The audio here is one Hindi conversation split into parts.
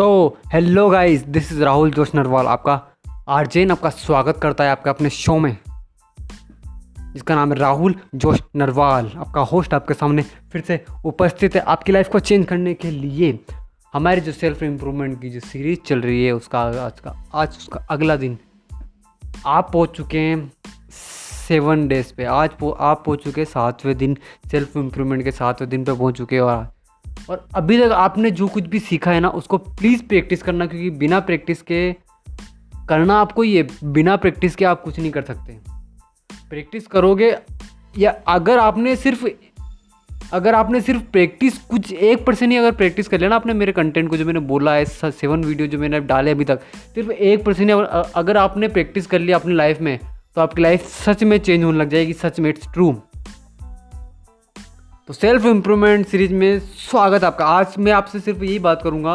So hello guys this is Rahul Josh Narwal आपका आरजेन आपका स्वागत करता है आपके अपने शो में। जिसका नाम है राहुल जोश नरवाल आपका होस्ट आपके सामने फिर से उपस्थित है आपकी लाइफ को चेंज करने के लिए। हमारी जो सेल्फ इम्प्रूवमेंट की जो सीरीज़ चल रही है, उसका आज का, आज उसका अगला दिन। आप पहुँच चुके हैं सेवन डेज़ पे। आज आप पहुँच चुके सातवें दिन सेल्फ इम्प्रूवमेंट के सातवें दिन पे पहुँच चुके हैं और और अभी तक आपने जो कुछ भी सीखा है ना, उसको प्लीज़ प्रैक्टिस करना, क्योंकि बिना प्रैक्टिस के करना आपको ये, बिना प्रैक्टिस के आप कुछ नहीं कर सकते। प्रैक्टिस करोगे, या अगर आपने सिर्फ़, अगर आपने सिर्फ़ प्रैक्टिस कुछ एक परसेंट ही अगर प्रैक्टिस कर लिया ना आपने मेरे कंटेंट को जो मैंने बोला है सेवन वीडियो जो मैंने डाले अभी तक, सिर्फ़ एक परसेंट अगर आपने प्रैक्टिस कर लिया अपनी लाइफ में तो आपकी लाइफ सच में चेंज होने लग जाएगी, सच में इट्स ट्रू तो सेल्फ इम्प्रूवमेंट सीरीज़ में स्वागत आपका। आज मैं आपसे सिर्फ़ यही बात करूँगा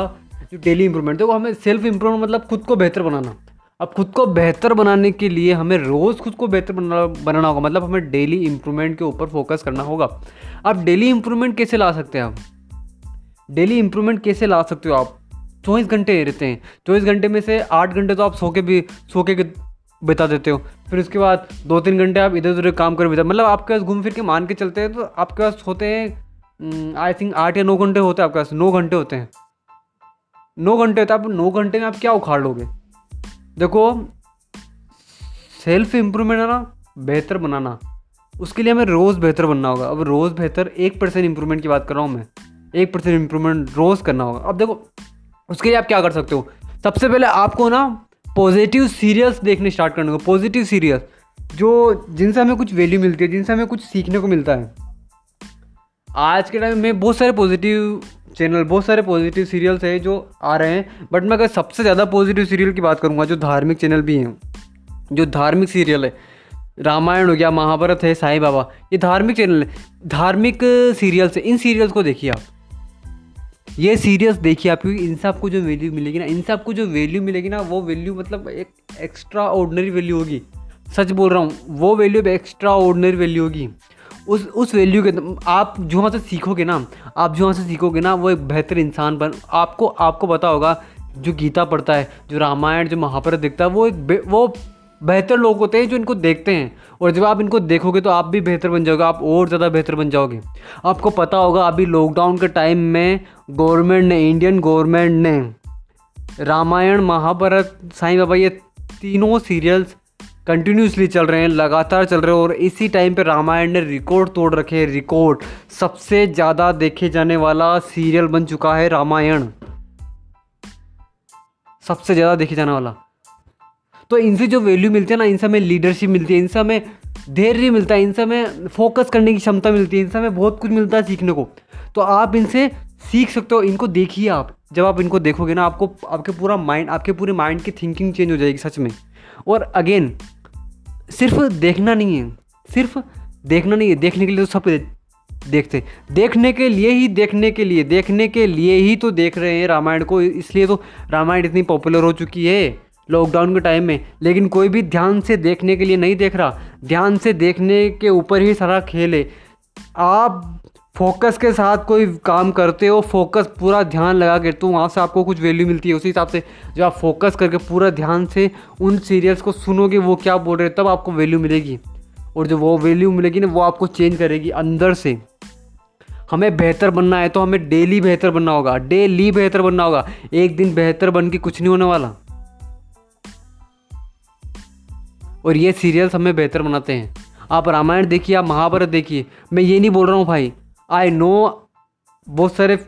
जो डेली इंप्रूवमेंट देखो हमें सेल्फ इम्प्रूवमेंट मतलब खुद को बेहतर बनाना। अब खुद को बेहतर बनाने के लिए हमें रोज़ खुद को बेहतर बनाना बनाना होगा मतलब हमें डेली इंप्रूवमेंट के ऊपर फोकस करना होगा। आप डेली इंप्रूवमेंट कैसे ला सकते हैं आप? डेली इंप्रूवमेंट कैसे ला सकते हो आप? चौबीस घंटे रहते हैं। चौबीस घंटे में से आठ घंटे तो आप सो के भी, सो के बिता देते हो। फिर उसके बाद दो तीन घंटे आप इधर उधर काम कर, बिता मतलब आपके पास घूम फिर के मान के चलते हैं तो आपके पास होते हैं आई थिंक आठ या नौ घंटे होते हैं आपके पास। नौ घंटे होते हैं। नौ घंटे होते हैं, आप नौ घंटे में आप क्या उखाड़ लोगे? देखो सेल्फ इम्प्रूवमेंट है ना, बेहतर बनाना। उसके लिए हमें रोज़ बेहतर बनना होगा। अब रोज़ बेहतर एक परसेंट इंप्रूवमेंट की बात कर रहा हूँ मैं। एक परसेंट इंप्रूवमेंट रोज़ करना होगा। अब देखो, उसके लिए आप क्या कर सकते हो? सबसे पहले आपको ना पॉजिटिव सीरियल्स देखने स्टार्ट करने को पॉजिटिव सीरियल्स जो जिनसे हमें कुछ वैल्यू मिलती है, जिनसे हमें कुछ सीखने को मिलता है। आज के टाइम में बहुत सारे पॉजिटिव चैनल बहुत सारे पॉजिटिव सीरियल्स हैं जो आ रहे हैं बट मैं अगर सबसे ज़्यादा पॉजिटिव सीरियल की बात करूँगा, जो धार्मिक चैनल भी हैं, जो धार्मिक सीरियल है, रामायण हो गया, महाभारत है, साईं बाबा, ये धार्मिक चैनल है। धार्मिक सीरियल्स इन सीरियल्स को देखिए आप। ये सीरियस देखिए आप, क्योंकि इनसे आपको जो वैल्यू मिलेगी ना इनसे आपको जो वैल्यू मिलेगी ना, वो वैल्यू मतलब एक एक्स्ट्रा ऑर्डनरी वैल्यू होगी। सच बोल रहा हूँ, वो वैल्यू एक्स्ट्रा ऑर्डनरी वैल्यू होगी। उस उस वैल्यू के आप जो वहाँ से सीखोगे ना, आप जो वहाँ से सीखोगे ना, वो एक बेहतर इंसान बन, आपको आपको पता होगा, जो गीता पढ़ता है, जो रामायण, जो महाभारत देखता है, वो एक वो बेहतर लोग होते हैं जो इनको देखते हैं। और जब आप इनको देखोगे तो आप भी बेहतर बन जाओगे, आप और ज़्यादा बेहतर बन जाओगे। आपको पता होगा, अभी लॉकडाउन के टाइम में गवर्नमेंट ने इंडियन गवर्नमेंट ने रामायण, महाभारत, साईं बाबा, ये तीनों सीरियल्स कंटिन्यूसली चल रहे हैं, लगातार चल रहे हैं और इसी टाइम पे रामायण ने रिकॉर्ड तोड़ रखे हैं रिकॉर्ड सबसे ज़्यादा देखे जाने वाला सीरियल बन चुका है रामायण। सबसे ज़्यादा देखे जाने वाला। तो इनसे जो वैल्यू मिलती है ना इनसे हमें लीडरशिप मिलती है इनसे हमें धैर्य मिलता है इनसे हमें फोकस करने की क्षमता मिलती है इनसे हमें बहुत कुछ मिलता है सीखने को। तो आप इनसे सीख सकते हो, इनको देखिए आप। जब आप इनको देखोगे ना, आपको, आपके पूरा माइंड आपके पूरे माइंड की थिंकिंग चेंज हो जाएगी सच में। और अगेन सिर्फ़ देखना नहीं है, सिर्फ़ देखना नहीं है, देखने के लिए तो सब देखते। देखने के लिए ही, देखने के लिए, देखने के लिए ही तो देख रहे हैं रामायण को, इसलिए तो रामायण इतनी पॉपुलर हो चुकी है। लॉकडाउन के टाइम में। लेकिन कोई भी ध्यान से देखने के लिए नहीं देख रहा। ध्यान से देखने के ऊपर ही सारा खेल है। आप फोकस के साथ कोई काम करते हो फोकस पूरा ध्यान लगा के तो वहाँ से आपको कुछ वैल्यू मिलती है। उसी हिसाब से जब आप फोकस करके पूरा ध्यान से उन सीरियल्स को सुनोगे, वो क्या बोल रहे तब आपको वैल्यू मिलेगी। और जो वो वैल्यू मिलेगी ना, वो आपको चेंज करेगी अंदर से। हमें बेहतर बनना है तो हमें डेली बेहतर बनना होगा। डेली बेहतर बनना होगा। एक दिन बेहतर बन के कुछ नहीं होने वाला। और ये सीरियल्स हमें बेहतर बनाते हैं। आप रामायण देखिए, आप महाभारत देखिए। मैं ये नहीं बोल रहा हूँ भाई। आई नो बहुत सारे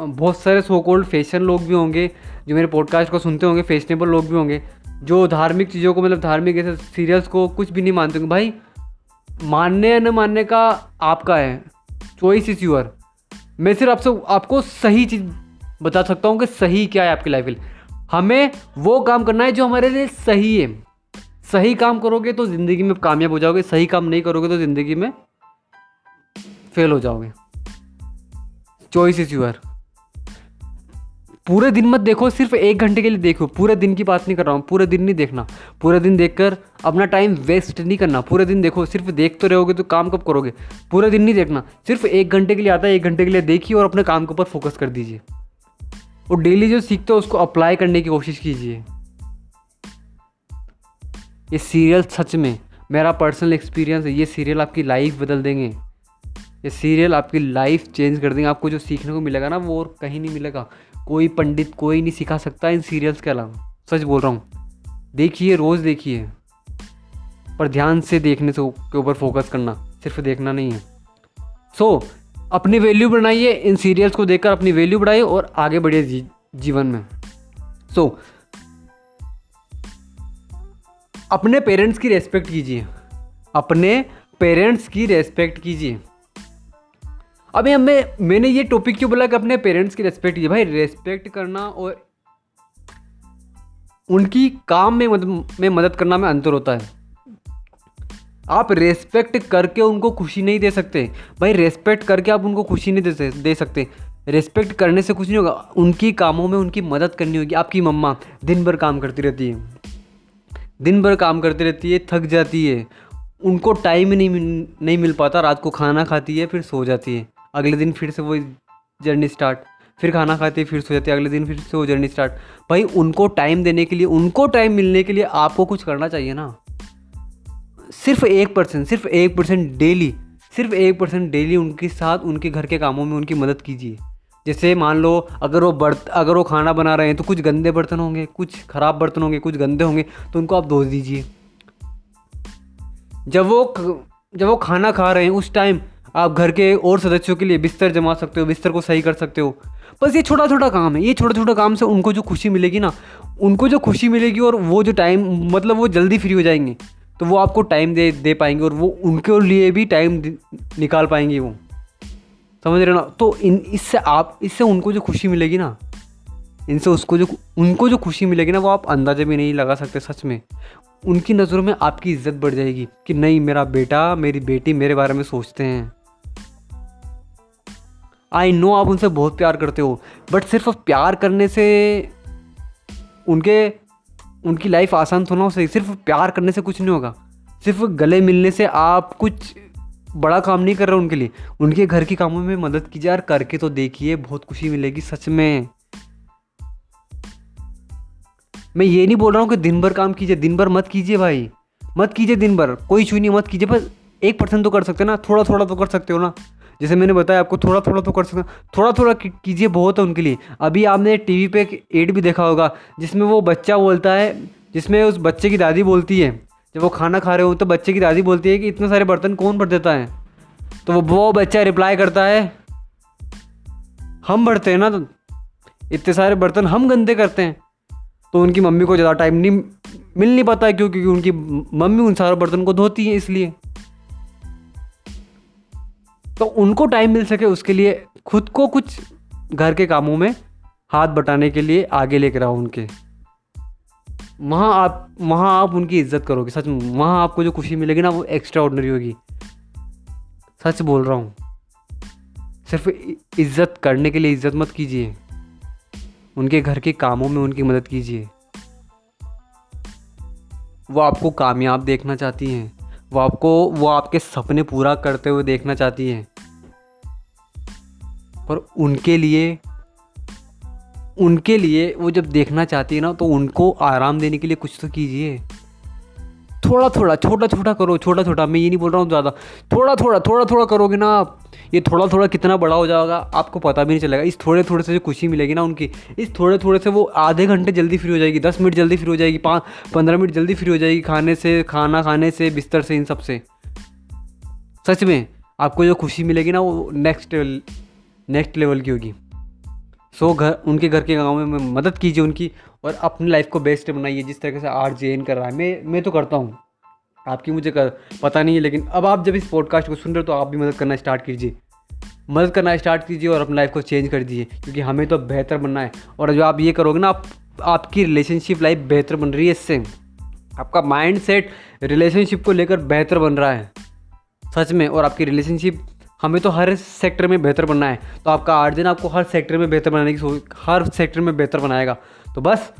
बहुत सारे सो कोल्ड फ़ैशन लोग भी होंगे, जो मेरे पॉडकास्ट को सुनते होंगे फैशनेबल लोग भी होंगे, जो धार्मिक चीज़ों को मतलब धार्मिक ऐसे सीरियल्स को कुछ भी नहीं मानते होंगे। भाई, मानने या न मानने का आपका है। चॉइस इज़ यूअर मैं सिर्फ़ आपसे आपको सही चीज़ बता सकता हूँ कि सही क्या है आपकी लाइफ में। हमें वो काम करना है जो हमारे लिए सही है। सही काम करोगे तो ज़िंदगी में कामयाब हो जाओगे, सही काम नहीं करोगे तो ज़िंदगी में फेल हो जाओगे। चॉइस इज़ यूर पूरे दिन मत देखो, सिर्फ़ एक घंटे के लिए देखो, पूरे दिन की बात नहीं कर रहा हूँ, पूरे दिन नहीं देखना। पूरे दिन देखकर अपना टाइम वेस्ट नहीं करना, पूरे दिन देखो, सिर्फ़ देख तो रहोगे तो काम कब करोगे? पूरे दिन नहीं देखना, सिर्फ़ एक घंटे के लिए आता है, एक घंटे के लिए देखिए और अपने काम के ऊपर फोकस कर दीजिए। और डेली जो सीखते हो उसको अप्लाई करने की कोशिश कीजिए। ये सीरियल सच में मेरा पर्सनल एक्सपीरियंस है ये सीरियल आपकी लाइफ बदल देंगे। ये सीरियल आपकी लाइफ चेंज कर देंगे। आपको जो सीखने को मिलेगा ना वो और कहीं नहीं मिलेगा। कोई पंडित कोई नहीं सिखा सकता इन सीरियल्स के अलावा। सच बोल रहा हूँ। देखिए रोज़ देखिए। पर ध्यान से देखने से के ऊपर फोकस करना सिर्फ़ देखना नहीं है। सो so, अपनी वैल्यू बनाइए इन सीरियल्स को देखकर अपनी वैल्यू बढ़ाइए और आगे बढ़िए जी, जीवन में। सो so, अपने पेरेंट्स की रेस्पेक्ट कीजिए। अपने पेरेंट्स की रेस्पेक्ट कीजिए। अभी हमें, मैंने ये टॉपिक क्यों बोला कि अपने पेरेंट्स की रेस्पेक्ट कीजिए? भाई रेस्पेक्ट करना और उनकी काम में मदद में मदद करना में अंतर होता है। आप रेस्पेक्ट करके उनको खुशी नहीं दे सकते। भाई रेस्पेक्ट करके आप उनको खुशी नहीं दे दे सकते। रेस्पेक्ट करने से कुछ नहीं होगा। उनकी कामों में उनकी मदद करनी होगी। आपकी मम्मा दिन भर काम करती रहती है। दिन भर काम करती रहती है, थक जाती है। उनको टाइम ही नहीं नहीं मिल पाता, रात को खाना खाती है, फिर सो जाती है। अगले दिन फिर से वो जर्नी स्टार्ट फिर खाना खाती है, फिर सो जाती है, अगले दिन फिर से वो जर्नी स्टार्ट भाई, उनको टाइम देने के लिए, उनको टाइम मिलने के लिए आपको कुछ करना चाहिए ना। सिर्फ़ एक परसेंट सिर्फ़ एक परसेंट डेली सिर्फ़ एक परसेंट डेली उनके साथ, उनके घर के कामों में उनकी मदद कीजिए। जैसे मान लो, अगर वो बर्त अगर वो खाना बना रहे हैं तो कुछ गंदे बर्तन होंगे, कुछ ख़राब बर्तन होंगे, कुछ गंदे होंगे तो उनको आप धो दीजिए। जब वो जब वो खाना खा रहे हैं, उस टाइम आप घर के और सदस्यों के लिए बिस्तर जमा सकते हो, बिस्तर को सही कर सकते हो। बस ये छोटा छोटा काम है, ये छोटा छोटा काम से उनको जो खुशी मिलेगी ना, उनको जो खुशी मिलेगी और वो जो टाइम मतलब वो जल्दी फ्री हो जाएँगे तो वो आपको टाइम दे दे पाएँगे और वो उनके लिए भी टाइम निकाल पाएँगे वो। समझ रहे हो ना? तो इन, इससे आप, इससे उनको जो खुशी मिलेगी ना, इनसे उसको जो, उनको जो खुशी मिलेगी ना, वो आप अंदाजे भी नहीं लगा सकते सच में। उनकी नज़रों में आपकी इज़्ज़त बढ़ जाएगी कि नहीं, मेरा बेटा, मेरी बेटी मेरे बारे में सोचते हैं। आई नो आप उनसे बहुत प्यार करते हो बट सिर्फ़ प्यार करने से उनके, उनकी लाइफ आसान थोड़ा हो सही सिर्फ़ प्यार करने से कुछ नहीं होगा। सिर्फ़ गले मिलने से आप कुछ बड़ा काम नहीं कर रहे उनके लिए। उनके घर के कामों में मदद कीजिए यार, करके तो देखिए, बहुत खुशी मिलेगी सच में। मैं ये नहीं बोल रहा हूँ कि दिन भर काम कीजिए, दिन भर मत कीजिए भाई। मत कीजिए दिन भर, कोई छू नहीं, मत कीजिए, बस एक परसेंट तो कर सकते हो ना थोड़ा थोड़ा तो कर सकते हो ना। जैसे मैंने बताया आपको थोड़ा थोड़ा तो कर सकते थोड़ा थोड़ा कीजिए बहुत है उनके लिए। अभी आपने टीवी पे एक एड भी देखा होगा, जिसमें वो बच्चा बोलता है, जिसमें उस बच्चे की दादी बोलती है जब वो खाना खा रहे हो तो बच्चे की दादी बोलती है कि इतने सारे बर्तन कौन भर देता है? तो वो वो बच्चा रिप्लाई करता है, हम भरते हैं ना तो इतने सारे बर्तन हम गंदे करते हैं। तो उनकी मम्मी को ज़्यादा टाइम नहीं, मिल नहीं पाता है क्यों? क्योंकि उनकी मम्मी उन सारे बर्तन को धोती है इसलिए। तो उनको टाइम मिल सके उसके लिए खुद को कुछ घर के कामों में हाथ बटाने के लिए आगे लेकर आओ उनके। वहाँ आप वहाँ आप उनकी इज़्ज़त करोगे, सच वहाँ आपको जो खुशी मिलेगी ना, वो एक्स्ट्रा ऑर्डनरी होगी। सच बोल रहा हूँ। सिर्फ़ इज़्ज़त करने के लिए इज़्ज़त मत कीजिए। उनके घर के कामों में उनकी मदद कीजिए। वो आपको कामयाब देखना चाहती हैं। वो आपको, वो आपके सपने पूरा करते हुए देखना चाहती हैं। पर उनके लिए उनके लिए वो जब देखना चाहती है ना तो उनको आराम देने के लिए कुछ तो कीजिए। थोड़ा थोड़ा, छोटा छोटा करो, छोटा छोटा। मैं ये नहीं बोल रहा हूँ ज़्यादा। थोड़ा थोड़ा थोड़ा थोड़ा करोगे ना आप, ये थोड़ा थोड़ा कितना बड़ा हो जाएगा, आपको पता भी नहीं चलेगा। इस थोड़े थोड़े से जो खुशी मिलेगी ना उनकी, इस थोड़े थोड़े से वो आधे घंटे जल्दी फ्री हो जाएगी, दस मिनट जल्दी फ्री हो जाएगी पाँच पंद्रह मिनट जल्दी फ्री हो जाएगी खाने से, खाना खाने से, बिस्तर से, इन सबसे। सच में, आपको जो खुशी मिलेगी ना वो नेक्स्ट नेक्स्ट लेवल की होगी। सो घर उनके घर के गाँव में मदद कीजिए उनकी और अपनी लाइफ को बेस्ट बनाइए जिस तरीके से आर जे एन कर रहा है। मैं मैं तो करता हूँ। आपकी मुझे कर, पता नहीं है लेकिन अब आप जब इस पॉडकास्ट को सुन रहे हो तो आप भी मदद करना स्टार्ट कीजिए। मदद करना स्टार्ट कीजिए और अपनी लाइफ को चेंज कर दीजिए क्योंकि हमें तो बेहतर बनना है। और जो आप ये करोगे ना आप आपकी रिलेशनशिप लाइफ बेहतर बन रही है इससे। आपका माइंड सेट रिलेशनशिप को लेकर बेहतर बन रहा है। सच में और आपकी रिलेशनशिप हमें तो हर सेक्टर में बेहतर बनना है। तो आपका आठ दिन आपको हर सेक्टर में बेहतर बनाने की सोच हर सेक्टर में बेहतर बनाएगा। तो बस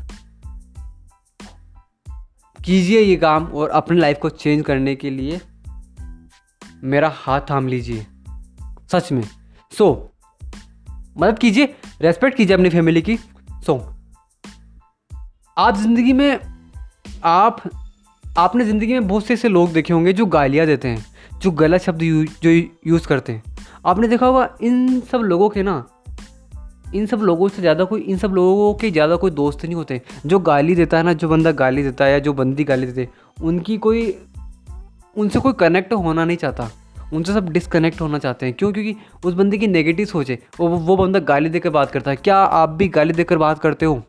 कीजिए ये काम और अपनी लाइफ को चेंज करने के लिए मेरा हाथ थाम लीजिए। सच में। सो so, मदद कीजिए रेस्पेक्ट कीजिए अपनी फैमिली की। सो आप ज़िंदगी में आप आपने ज़िंदगी में बहुत से ऐसे लोग देखे होंगे जो गालियाँ देते हैं जो गलत शब्द यू, जो यूज़ करते हैं। आपने देखा होगा इन सब लोगों के ना इन सब लोगों से ज़्यादा कोई इन सब लोगों के ज़्यादा कोई दोस्त नहीं होते। जो गाली देता है ना जो बंदा गाली देता है या जो बंदी गाली देते उनकी कोई उनसे कोई कनेक्ट होना नहीं चाहता। उनसे सब डिसकनेक्ट होना चाहते हैं। क्यों? क्योंकि उस बंदे की नेगेटिव सोचे वो वो बंदा गाली देकर बात करता है। क्या आप भी गाली देकर बात करते हो?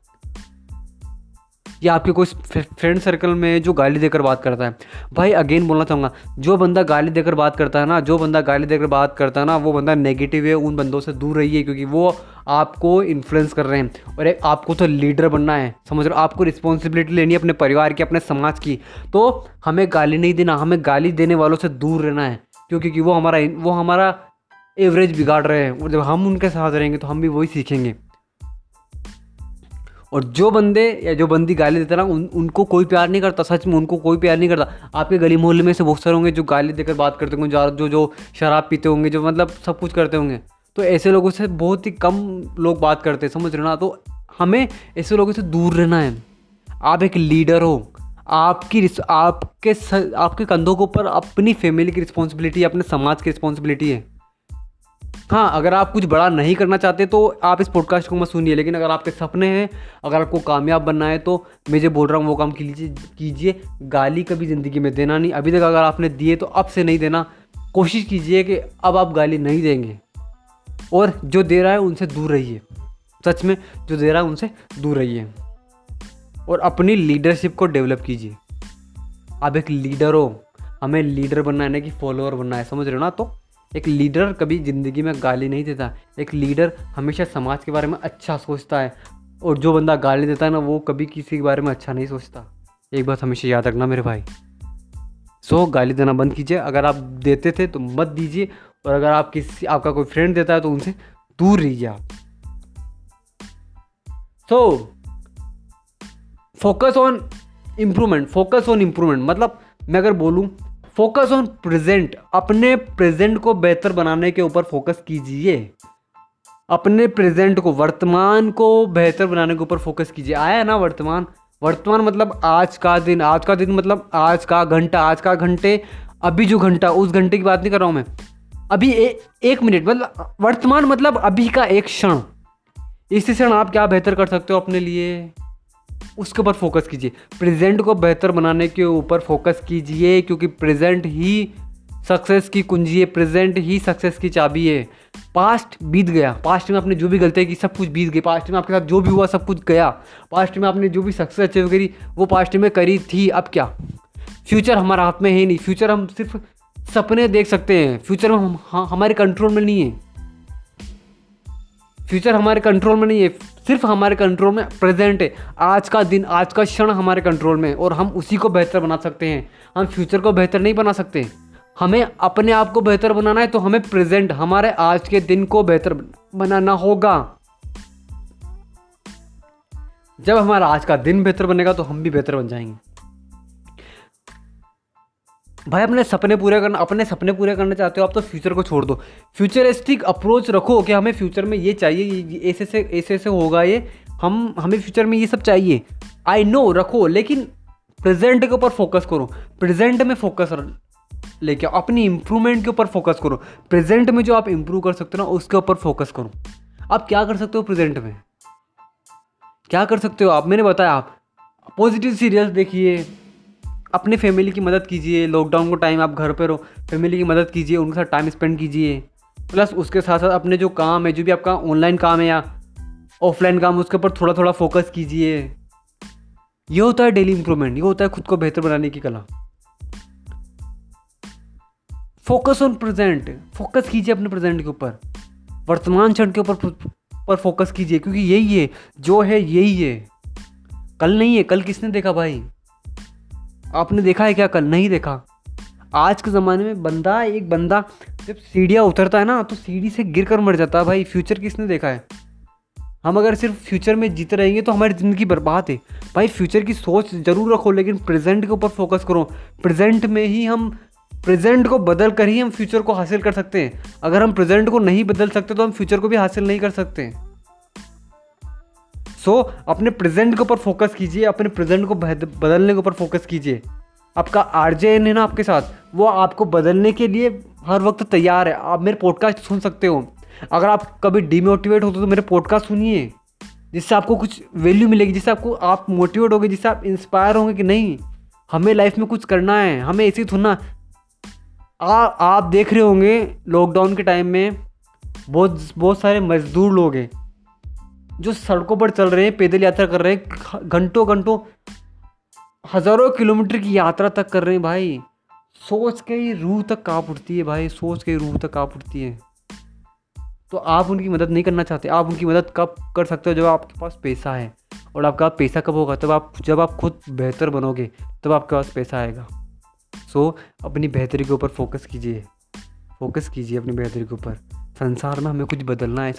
या आपके कोई फ्रेंड सर्कल में जो गाली देकर बात करता है। भाई अगेन बोलना चाहूँगा, जो बंदा गाली देकर बात करता है ना, जो बंदा गाली देकर बात करता है ना, वो बंदा नेगेटिव है, उन बंदों से दूर रहिए, क्योंकि वो आपको इन्फ्लुएंस कर रहे हैं। और एक आपको तो लीडर बनना है, समझ रहे आपको रिस्पॉन्सिबिलिटी लेनी है अपने परिवार की, अपने समाज की। तो हमें गाली नहीं देना, हमें गाली देने वालों से दूर रहना है क्यों क्योंकि वो हमारा वो हमारा एवरेज बिगाड़ रहे हैं। और जब हम उनके साथ रहेंगे तो हम भी वही सीखेंगे। और जो बंदे या जो बंदी गाली देता ना, उन, उनको कोई प्यार नहीं करता, सच में उनको कोई प्यार नहीं करता। आपके गली मोहल्ले में से बहुत सारे होंगे जो गाली देकर बात करते होंगे, जो जो शराब पीते होंगे, जो मतलब सब कुछ करते होंगे। तो ऐसे लोगों से बहुत ही कम लोग बात करते समझ रहे ना? तो हमें ऐसे लोगों से दूर रहना है। आप एक लीडर हो। आपकी आपके आपके कंधों के ऊपर अपनी फैमिली की रिस्पॉन्सिबिलिटी अपने समाज की रिस्पॉन्सिबिलिटी है। हाँ अगर आप कुछ बड़ा नहीं करना चाहते तो आप इस पॉडकास्ट को मत सुनिए, लेकिन अगर आपके सपने हैं, अगर आपको कामयाब बनना है तो मैं जो बोल रहा हूँ, वो काम कीजिए कीजिए। गाली कभी ज़िंदगी में देना नहीं। अभी तक अगर आपने दिए तो अब से नहीं देना। कोशिश कीजिए कि अब आप गाली नहीं देंगे। और जो दे रहा है, उनसे दूर रहिए। सच में, जो दे रहा है, उनसे दूर रहिए। और अपनी लीडरशिप को डेवलप कीजिए। आप एक लीडर हो। हमें लीडर बनना है ना कि फॉलोअर बनना है। समझ रहे हो ना? तो एक लीडर कभी ज़िंदगी में गाली नहीं देता। एक लीडर हमेशा समाज के बारे में अच्छा सोचता है और जो बंदा गाली देता है ना, वो कभी किसी के बारे में अच्छा नहीं सोचता। एक बात हमेशा याद रखना मेरे भाई। सो गाली देना बंद कीजिए। अगर आप देते थे तो मत दीजिए और अगर आप किसी, आपका कोई फ्रेंड देता है तो उनसे दूर रहिए आप। So focus on improvement focus on improvement मतलब मैं अगर बोलूँ फोकस ऑन प्रेजेंट अपने प्रेजेंट को बेहतर बनाने के ऊपर फोकस कीजिए। अपने प्रेजेंट को वर्तमान को बेहतर बनाने के ऊपर फोकस कीजिए। आया ना वर्तमान? वर्तमान मतलब आज का दिन। आज का दिन मतलब आज का घंटा। आज का घंटे अभी जो घंटा उस घंटे की बात नहीं कर रहा हूँ मैं। अभी ए, एक मिनट मतलब वर्तमान मतलब अभी का एक क्षण। इस क्षण आप क्या बेहतर कर सकते हो अपने लिए? उसके ऊपर फोकस कीजिए। प्रेजेंट को बेहतर बनाने के ऊपर फोकस कीजिए, क्योंकि प्रेजेंट ही सक्सेस की कुंजी है प्रेजेंट ही सक्सेस की चाबी है। पास्ट बीत गया। पास्ट में आपने जो भी गलतियाँ की, सब कुछ बीत गई पास्ट में आपके साथ जो भी हुआ, सब कुछ गया। पास्ट में आपने जो भी सक्सेस अचीव करी, वो पास्ट में करी थी। अब क्या? फ्यूचर हमारा हाथ में है नहीं। फ्यूचर हम सिर्फ़ सपने देख सकते हैं। फ्यूचर में हम हमारे कंट्रोल में नहीं है। फ्यूचर हमारे कंट्रोल में नहीं है, सिर्फ़ हमारे कंट्रोल में प्रेजेंट है। आज का दिन, आज का क्षण हमारे कंट्रोल में और हम उसी को बेहतर बना सकते हैं। हम फ्यूचर को बेहतर नहीं बना सकते। हमें अपने आप को बेहतर बनाना है तो हमें प्रेजेंट हमारे आज के दिन को बेहतर बनाना होगा। जब हमारा आज का दिन बेहतर बनेगा तो हम भी बेहतर बन जाएँगे। भाई, अपने सपने पूरे करना, अपने सपने पूरे करना चाहते हो, आप तो फ्यूचर को छोड़ दो। फ्यूचरिस्टिक अप्रोच रखो कि हमें फ्यूचर में ये चाहिए ऐसे से, ऐसे ऐसे होगा ये, हम, हमें फ्यूचर में ये सब चाहिए। आई नो रखो, लेकिन प्रेजेंट के ऊपर फोकस करो। प्रेजेंट में फोकस लेके, अपनी इंप्रूवमेंट के ऊपर फोकस करो। प्रेजेंट में जो आप इंप्रूव कर सकते हो ना, उसके ऊपर फोकस करो। आप क्या कर सकते हो प्रेजेंट में? क्या कर सकते हो आप? मैंने बताया आप। पॉजिटिव सीरियल्स देखिए। अपने फैमिली की मदद कीजिए लॉकडाउन को टाइम आप घर पर रहो फैमिली की मदद कीजिए, उनके साथ टाइम स्पेंड कीजिए। प्लस उसके साथ साथ अपने जो काम है, जो भी आपका ऑनलाइन काम है या ऑफलाइन काम उसके ऊपर थोड़ा थोड़ा फोकस कीजिए। ये होता है डेली इंप्रूवमेंट ये होता है खुद को बेहतर बनाने की कला। फोकस ऑन प्रेजेंट फोकस कीजिए अपने प्रेजेंट के ऊपर। वर्तमान क्षण के ऊपर पर फोकस कीजिए, क्योंकि यही है, जो है यही है। कल नहीं है, कल किसने देखा भाई? आपने देखा है क्या? कल नहीं देखा। आज के ज़माने में बंदा, एक बंदा जब सीढ़ियाँ उतरता है ना तो सीढ़ी से गिर कर मर जाता है भाई। फ्यूचर किसने देखा है? हम अगर सिर्फ़ फ्यूचर में जीते रहेंगे तो हमारी ज़िंदगी बर्बाद है। भाई, फ्यूचर की सोच ज़रूर रखो, लेकिन प्रेजेंट के ऊपर फोकस करो। प्रेजेंट में ही हम, प्रेजेंट को बदल कर ही हम फ्यूचर को हासिल कर सकते हैं। अगर हम प्रेजेंट को नहीं बदल सकते तो हम फ्यूचर को भी हासिल नहीं कर सकते। सो so, अपने प्रेजेंट के ऊपर फोकस कीजिए अपने प्रेजेंट को बदलने के ऊपर फोकस कीजिए। आपका आरजेन है ना आपके साथ वो आपको बदलने के लिए हर वक्त तैयार है। आप मेरे पॉडकास्ट सुन सकते हो। अगर आप कभी डिमोटिवेट होते हो तो मेरे पॉडकास्ट सुनिए जिससे आपको कुछ वैल्यू मिलेगी जिससे आपको आप मोटिवेट होगे जिससे आप इंस्पायर होंगे कि नहीं हमें लाइफ में कुछ करना है हमें ऐसे ही थोड़ा आप देख रहे होंगे लॉकडाउन के टाइम में बहुत बहुत सारे मजदूर लोग हैं। जो सड़कों पर चल रहे हैं, पैदल यात्रा कर रहे हैं घंटों घंटों हज़ारों किलोमीटर की यात्रा तक कर रहे हैं भाई। सोच के ही रूह तक काँप उठती है भाई, सोच के रूह तक काँप उठती है। तो आप उनकी मदद नहीं करना चाहते, आप उनकी मदद कब कर सकते हो जब आपके पास पैसा है? और आपका पैसा कब होगा? तब आप, जब आप खुद बेहतर बनोगे, तब आपके पास पैसा आएगा। सो अपनी बेहतरी के ऊपर फोकस कीजिए। फोकस कीजिए अपनी बेहतरी के ऊपर। संसार में हमें कुछ बदलना है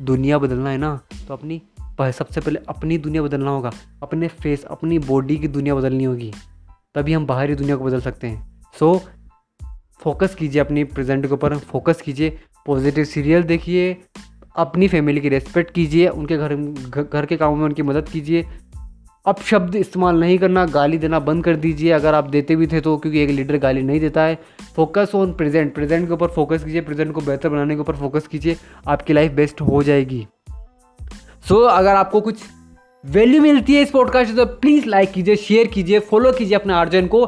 दुनिया बदलना है ना तो अपनी सबसे पहले अपनी दुनिया बदलना होगा। अपने फेस अपनी बॉडी की दुनिया बदलनी होगी। तभी हम बाहरी दुनिया को बदल सकते हैं। सो so, फोकस कीजिए अपनी प्रेजेंट के ऊपर फोकस कीजिए पॉजिटिव सीरियल देखिए अपनी फैमिली की रेस्पेक्ट कीजिए उनके घर घर के कामों में उनकी मदद कीजिए अब शब्द इस्तेमाल नहीं करना गाली देना बंद कर दीजिए। अगर आप देते भी थे तो क्योंकि एक लीडर गाली नहीं देता है। फोकस ऑन प्रेजेंट प्रेजेंट के ऊपर फोकस कीजिए प्रेजेंट को बेहतर बनाने के ऊपर फोकस कीजिए आपकी लाइफ बेस्ट हो जाएगी। सो so, अगर आपको कुछ वैल्यू मिलती है इस पॉडकास्ट से तो प्लीज़ लाइक कीजिए शेयर कीजिए फॉलो कीजिए अपने आर्जन को।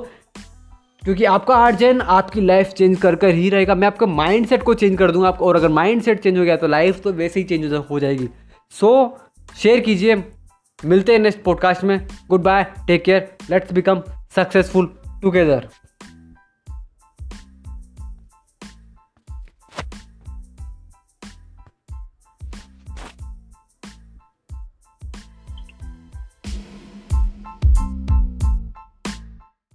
क्योंकि आपका आर्जन आपकी लाइफ चेंज कर कर ही रहेगा। मैं आपका माइंड सेट को चेंज कर दूँगा आपको। और अगर माइंड सेट चेंज हो गया तो लाइफ तो वैसे ही चेंज हो जाएगी। सो so, शेयर कीजिए। मिलते हैं नेक्स्ट पॉडकास्ट में. Good bye take care let's become successful together